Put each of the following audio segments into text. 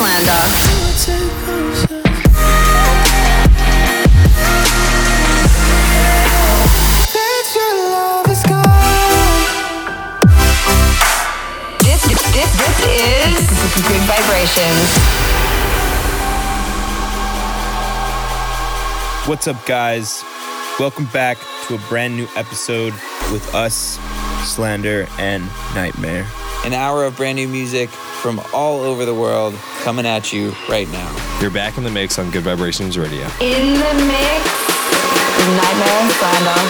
Nightmare and This, this, this is Gud Vibrations. What's up, guys? Welcome back to a brand new episode with us, Slander and Nightmare. An hour of brand new music from all over the world coming at you right now. You're back in the mix on Gud Vibrations Radio. In the mix Nightmare and Slander.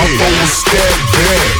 I'm gonna step back.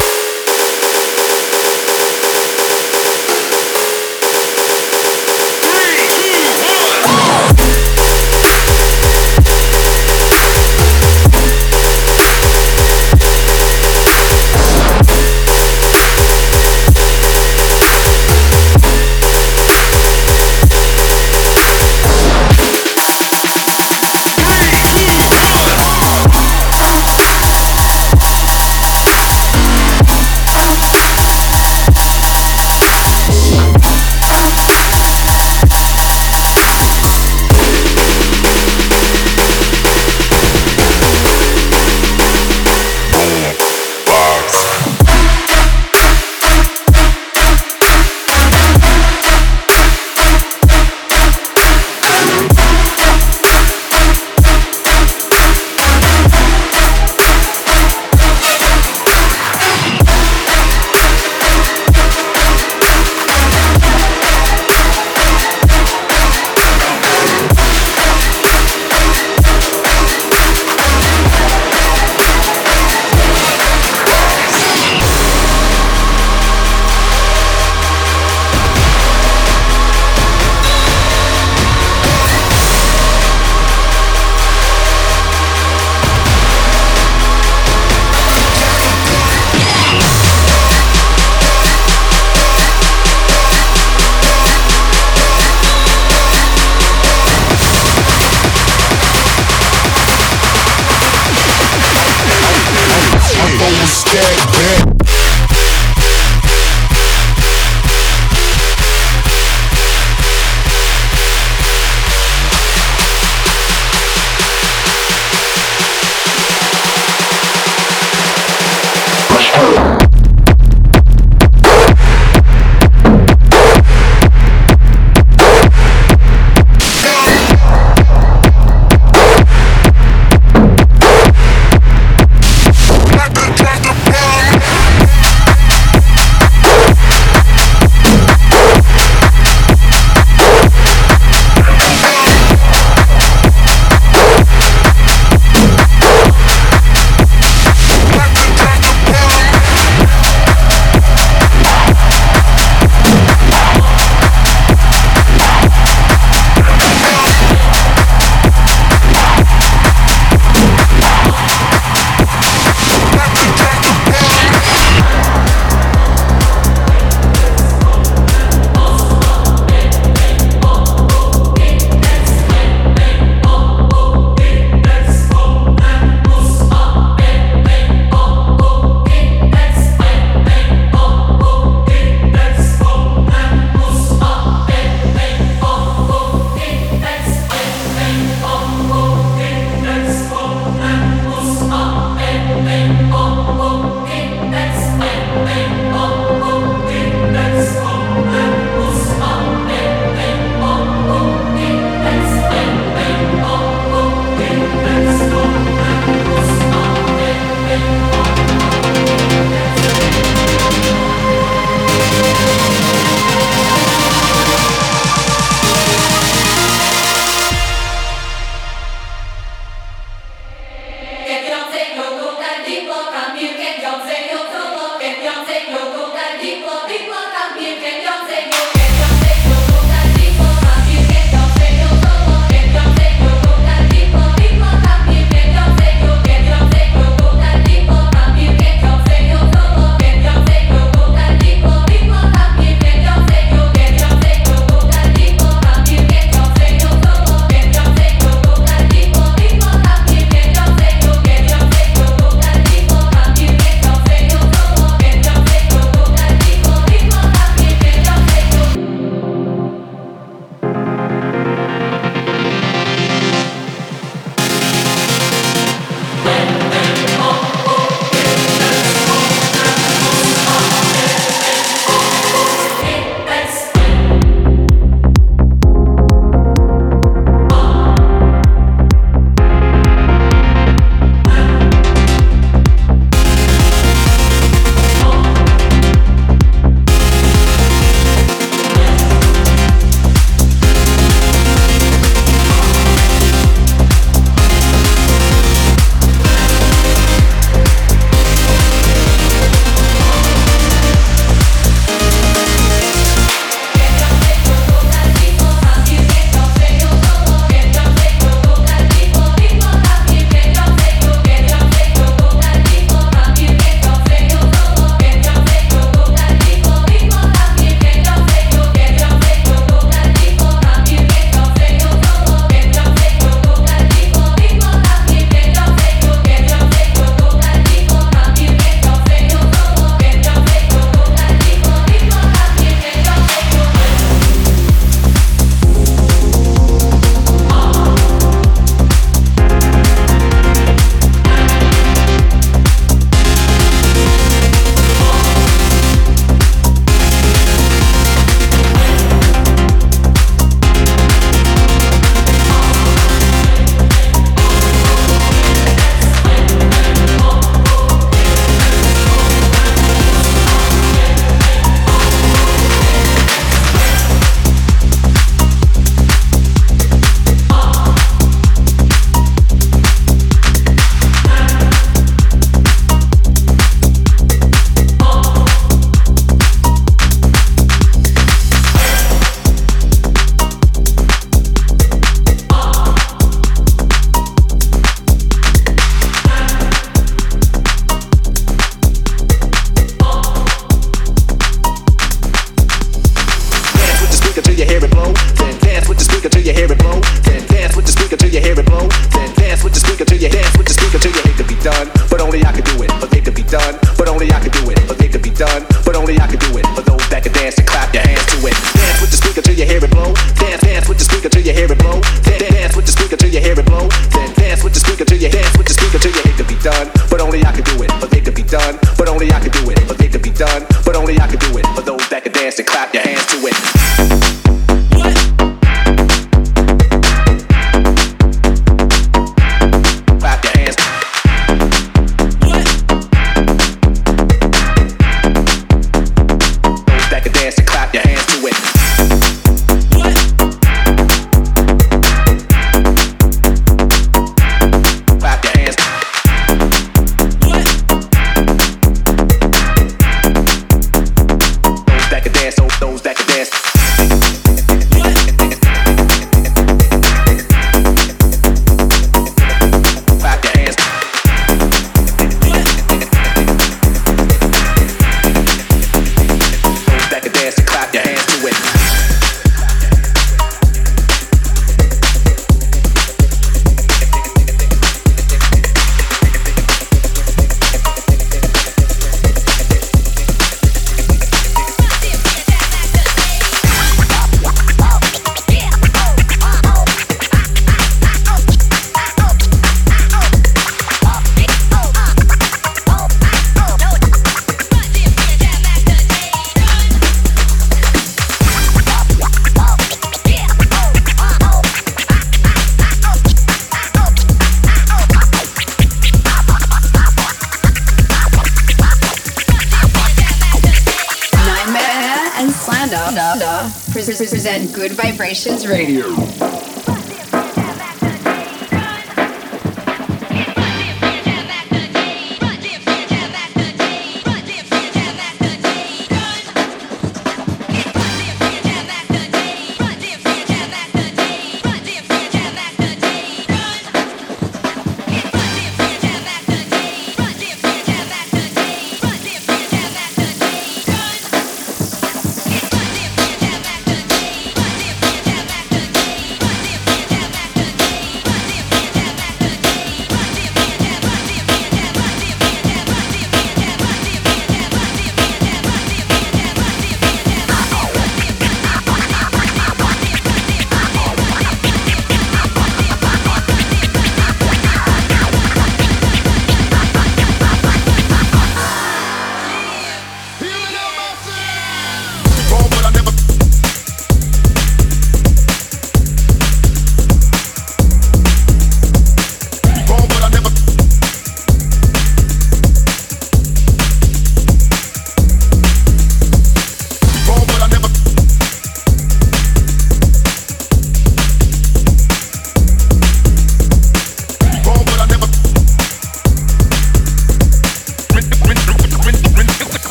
Gud Vibrations Radio.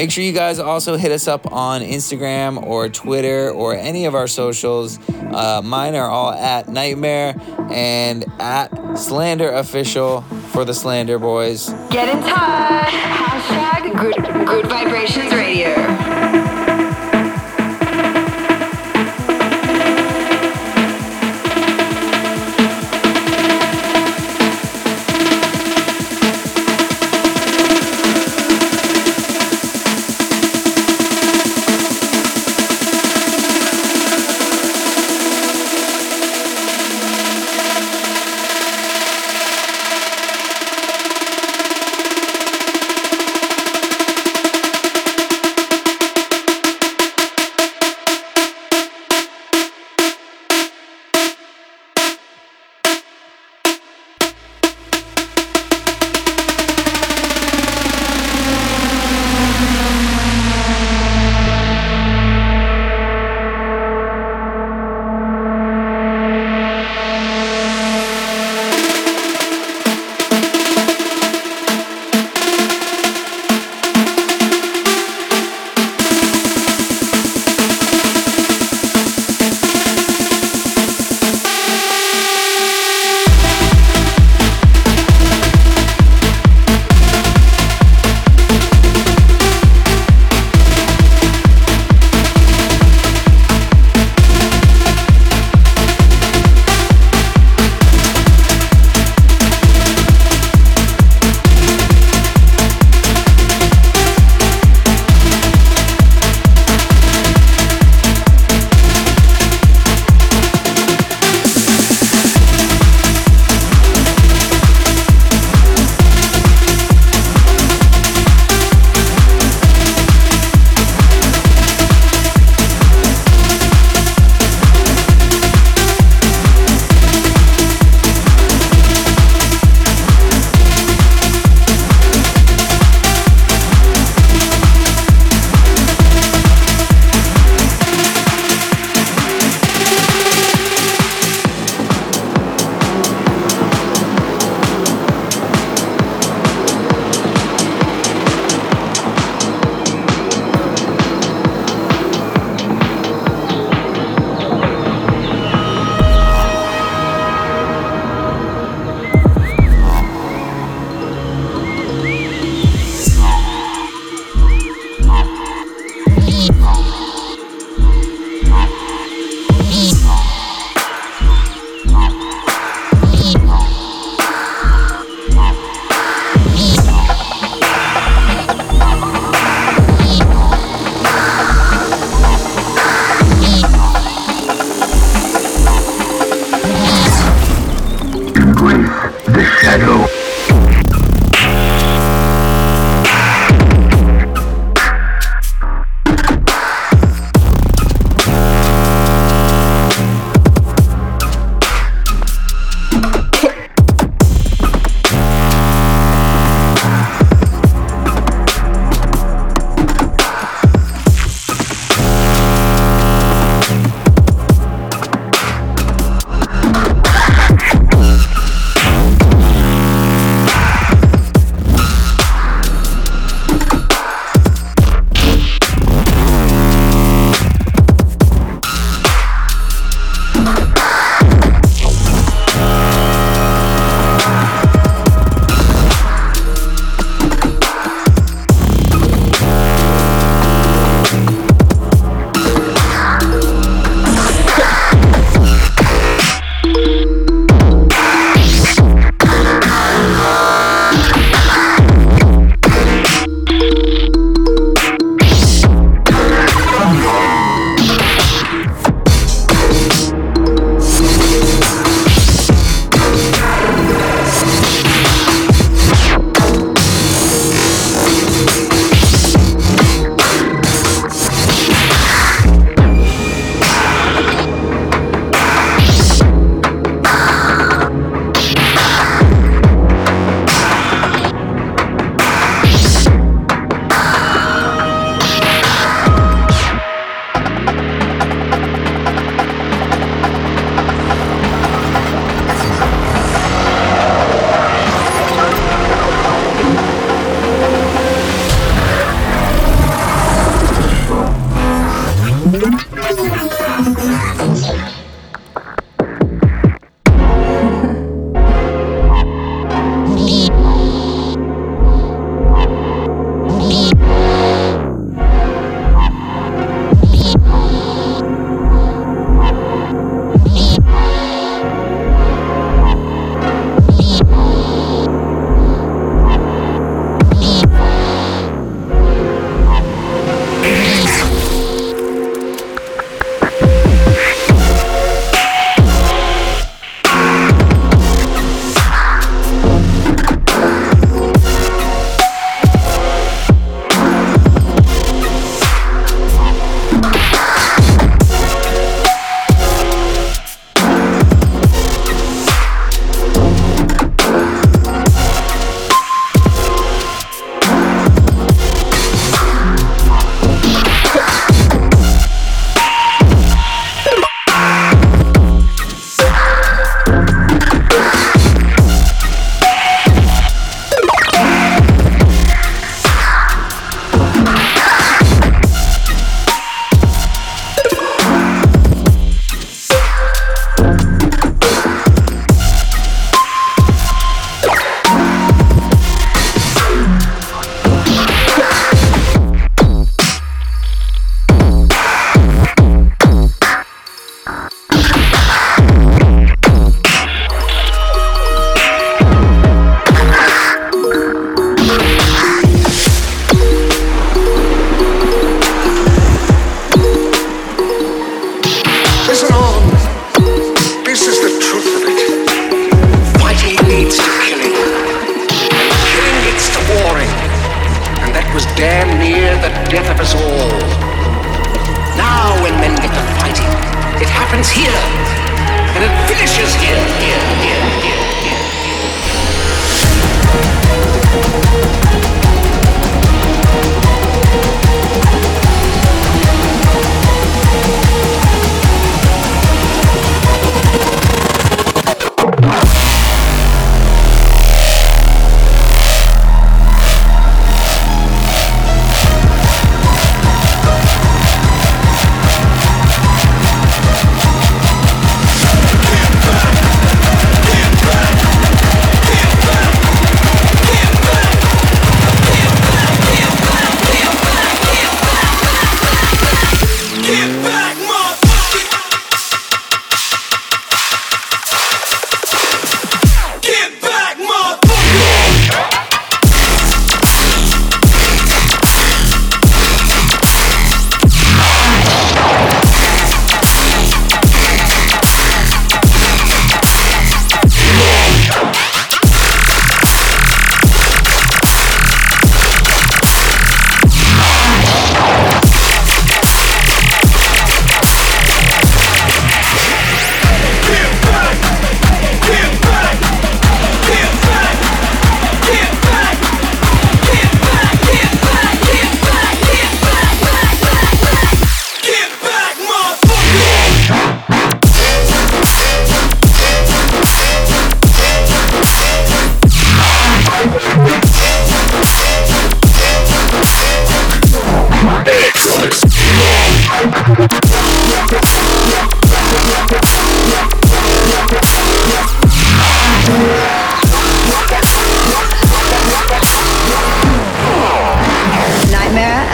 Make sure you guys also hit us up on Instagram or Twitter or any of our socials. Uh, mine are all at Nightmare and at Slander Official for the Slander Boys. Get in touch. Hashtag Good, Gud Vibrations Radio.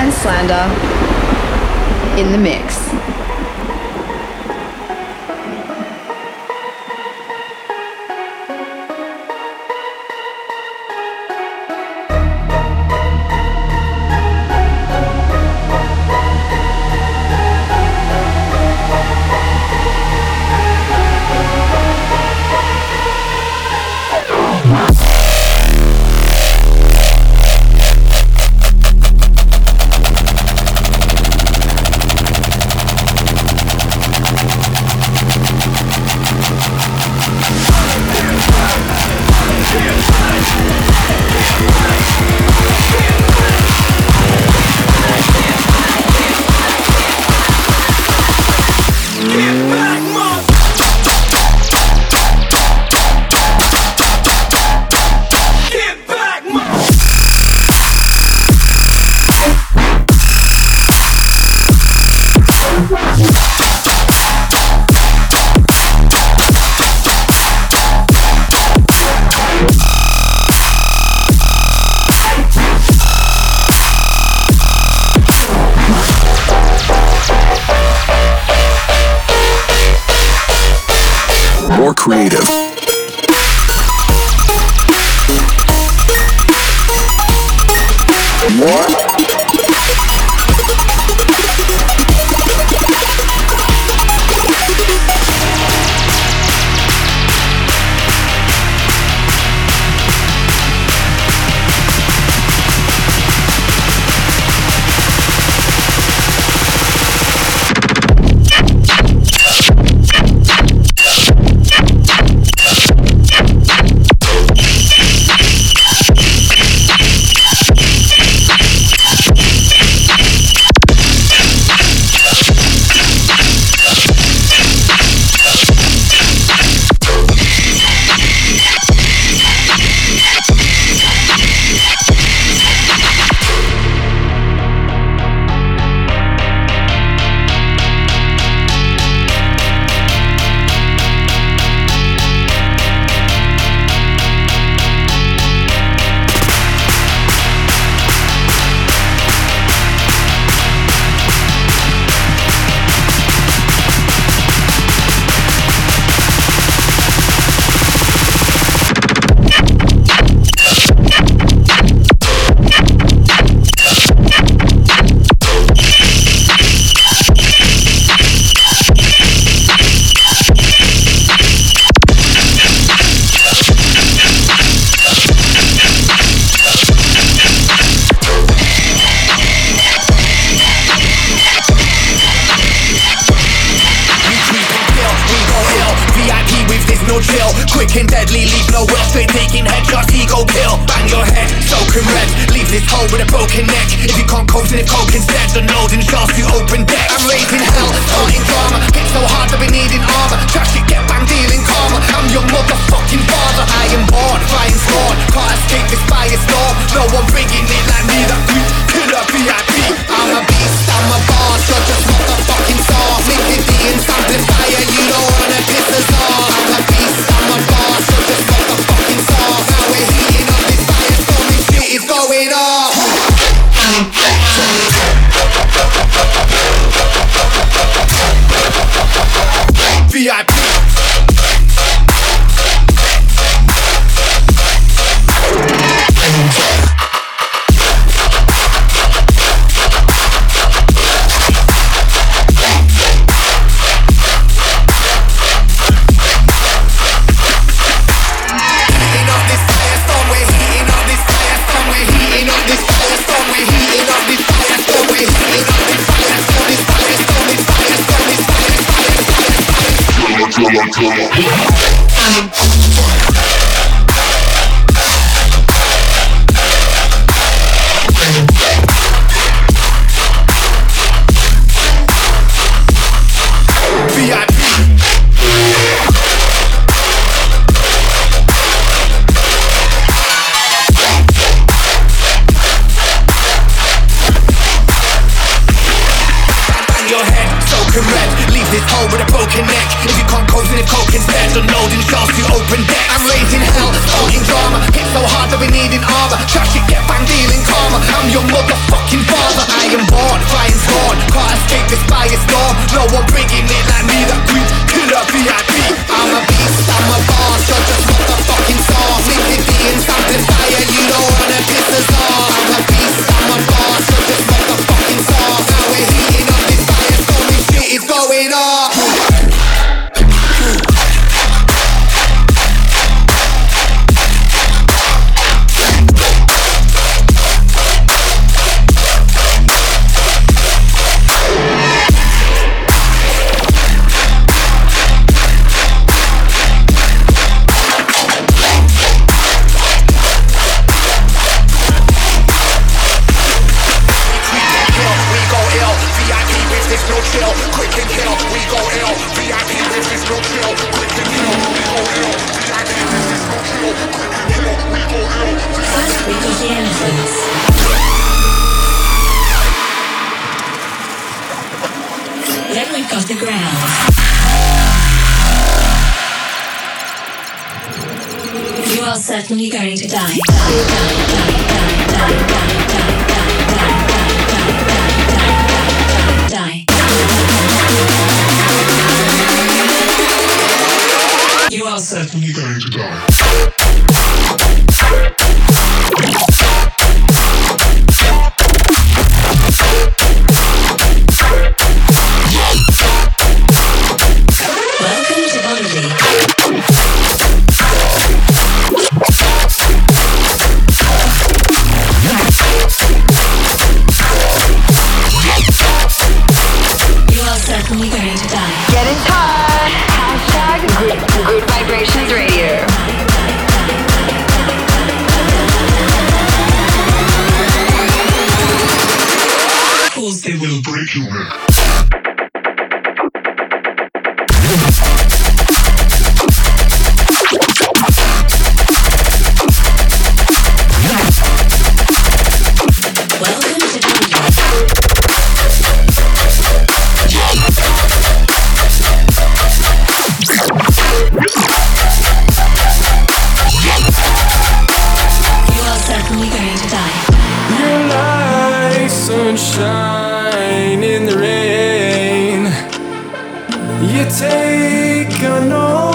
And slander in the mix. Thank you. definitely going to die. shine in the rain. You take a note.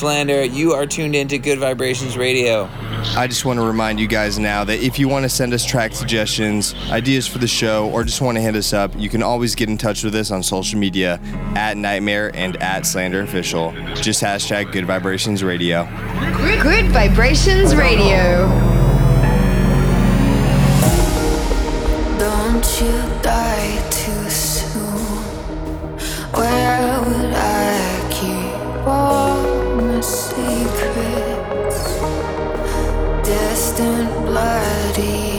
Slander. You are tuned into Gud Vibrations Radio. I just want to remind you guys now that if you want to send us track suggestions, ideas for the show, or just want to hit us up, you can always get in touch with us on social media at NGHTMRE and at Slander Official. Just hashtag Gud Vibrations Radio. Gud Vibrations Radio. Don't you die Distant bloody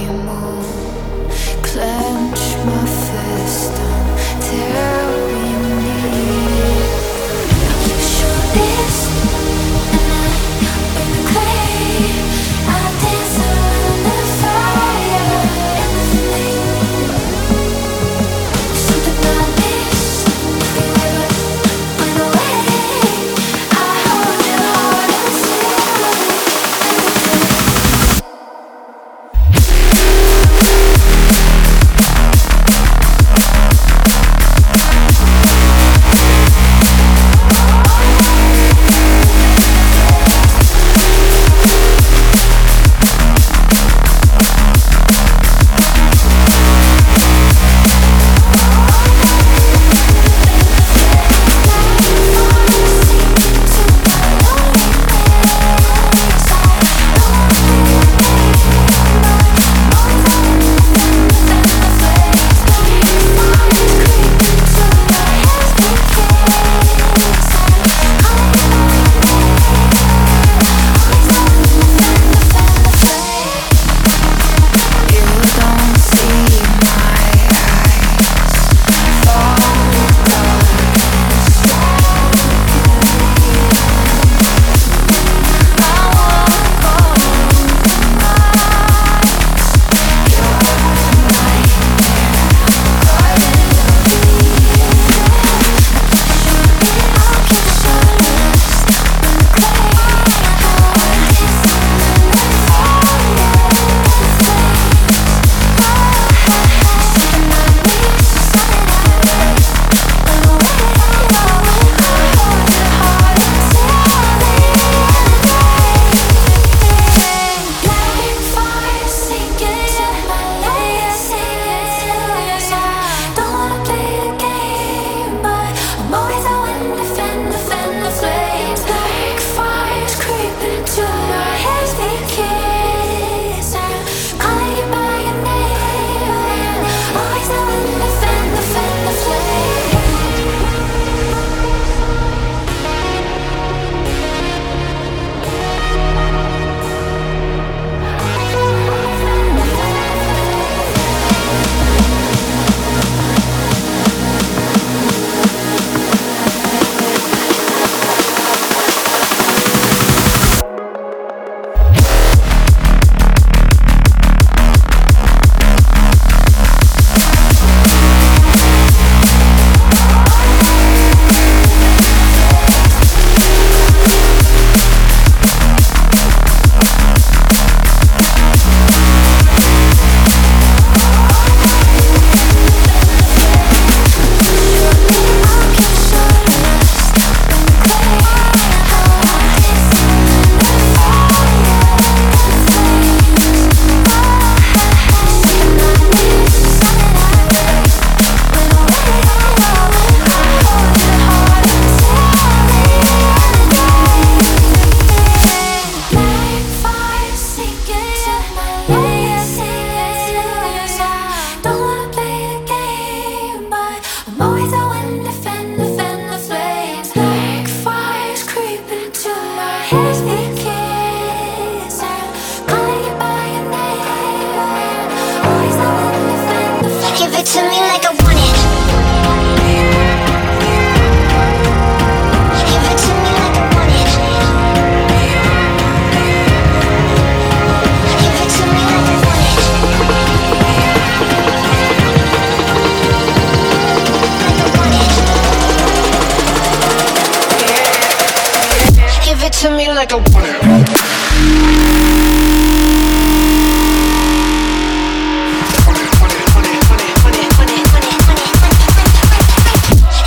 to me like it.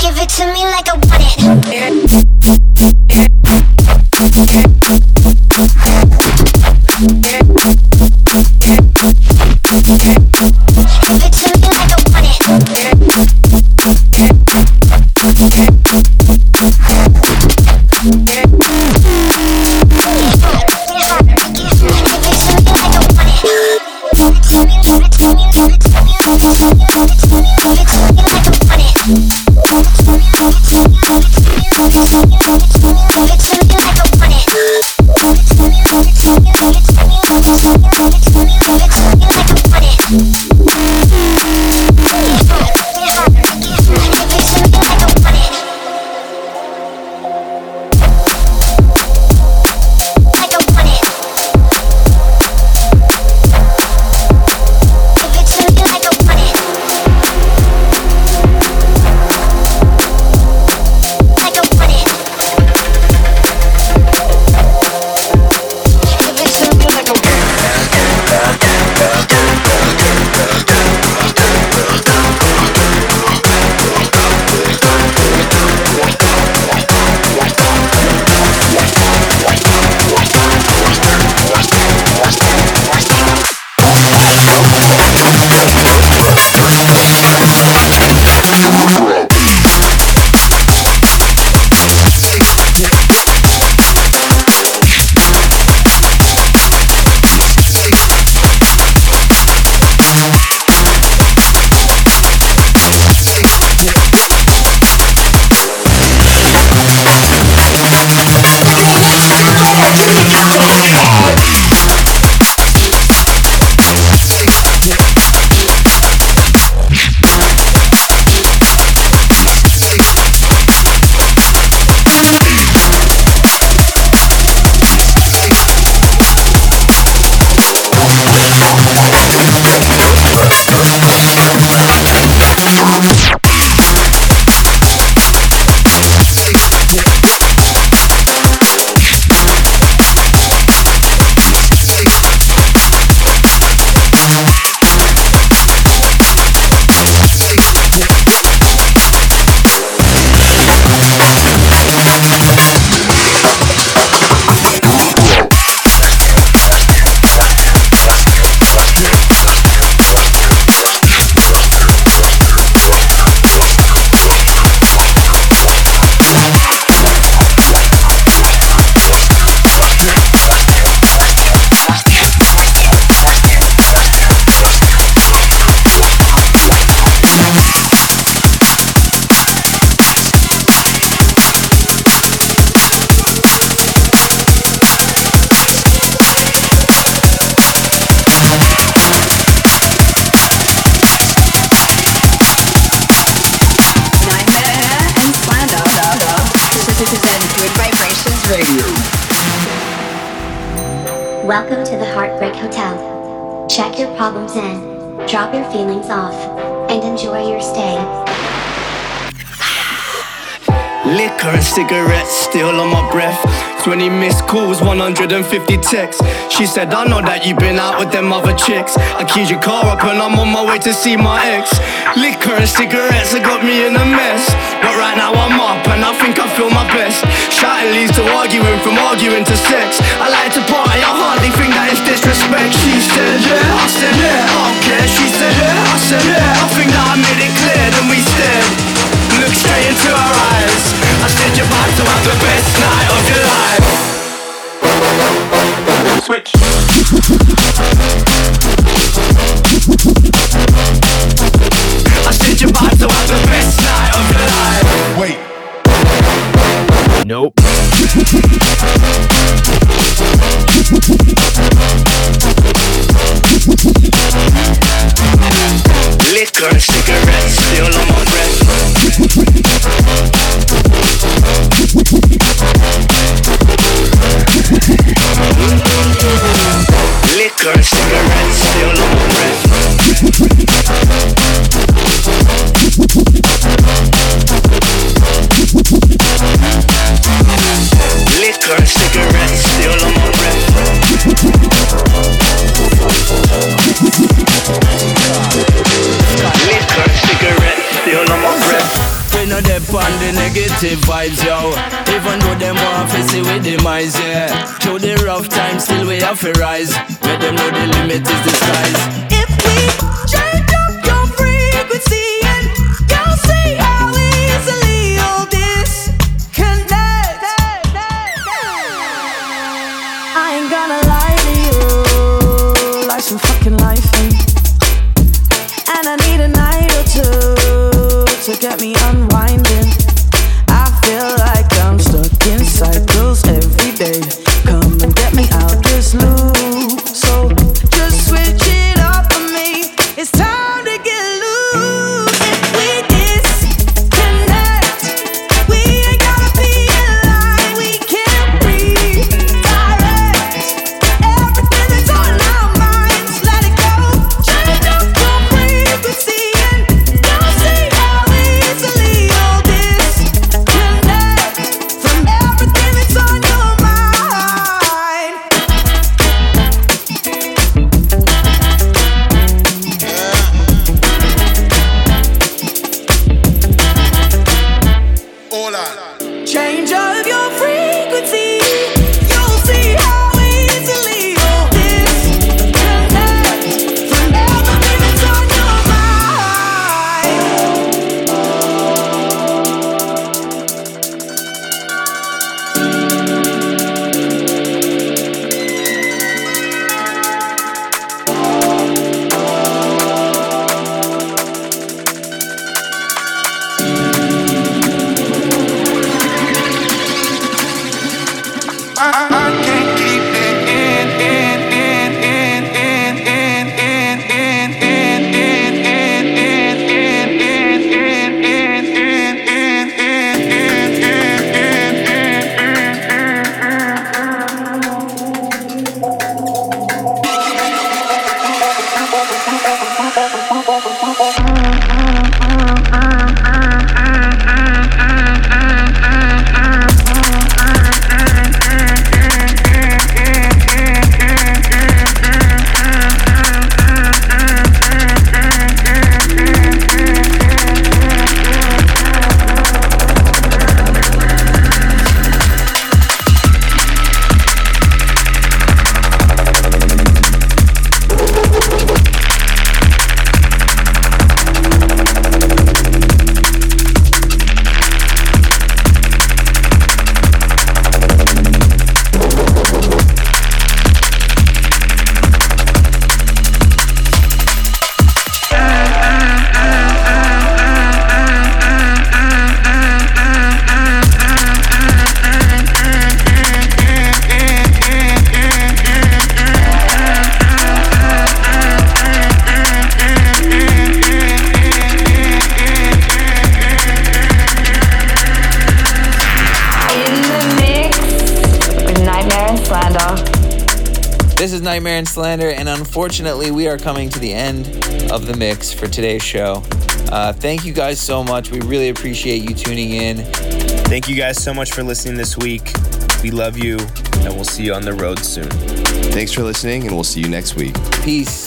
Give it to me like I want it. Cigarettes still on my breath. 20 missed calls, 150 texts. She said, I know that you've been out with them other chicks. I keyed your car up and I'm on my way to see my ex. Liquor and cigarettes have got me in a mess. But right now I'm up and I think I feel my best. Shouting leads to arguing, from arguing to sex. I like to party, I hardly think that is disrespect. She said, yeah, I said, yeah, I don't care. She said, yeah, I said, yeah. I think that I made it clear, then we stared. Look straight into her eyes. I said you're about to have the best night of your life. Switch. I said you're about to have the best night of your life. Wait. Nope. Liquor cigarettes still on my breath. Liquor and positive vibes, yo. Even though them want to see we demise, yeah. Through the rough times, still we have to rise. Let them know the limit is the skies. If we change up your frequency unfortunately, we are coming to the end of the mix for today's show. Uh, thank you guys so much. We really appreciate you tuning in. Thank you guys so much for listening this week. We love you, and we'll see you on the road soon. Thanks for listening, and we'll see you next week. Peace.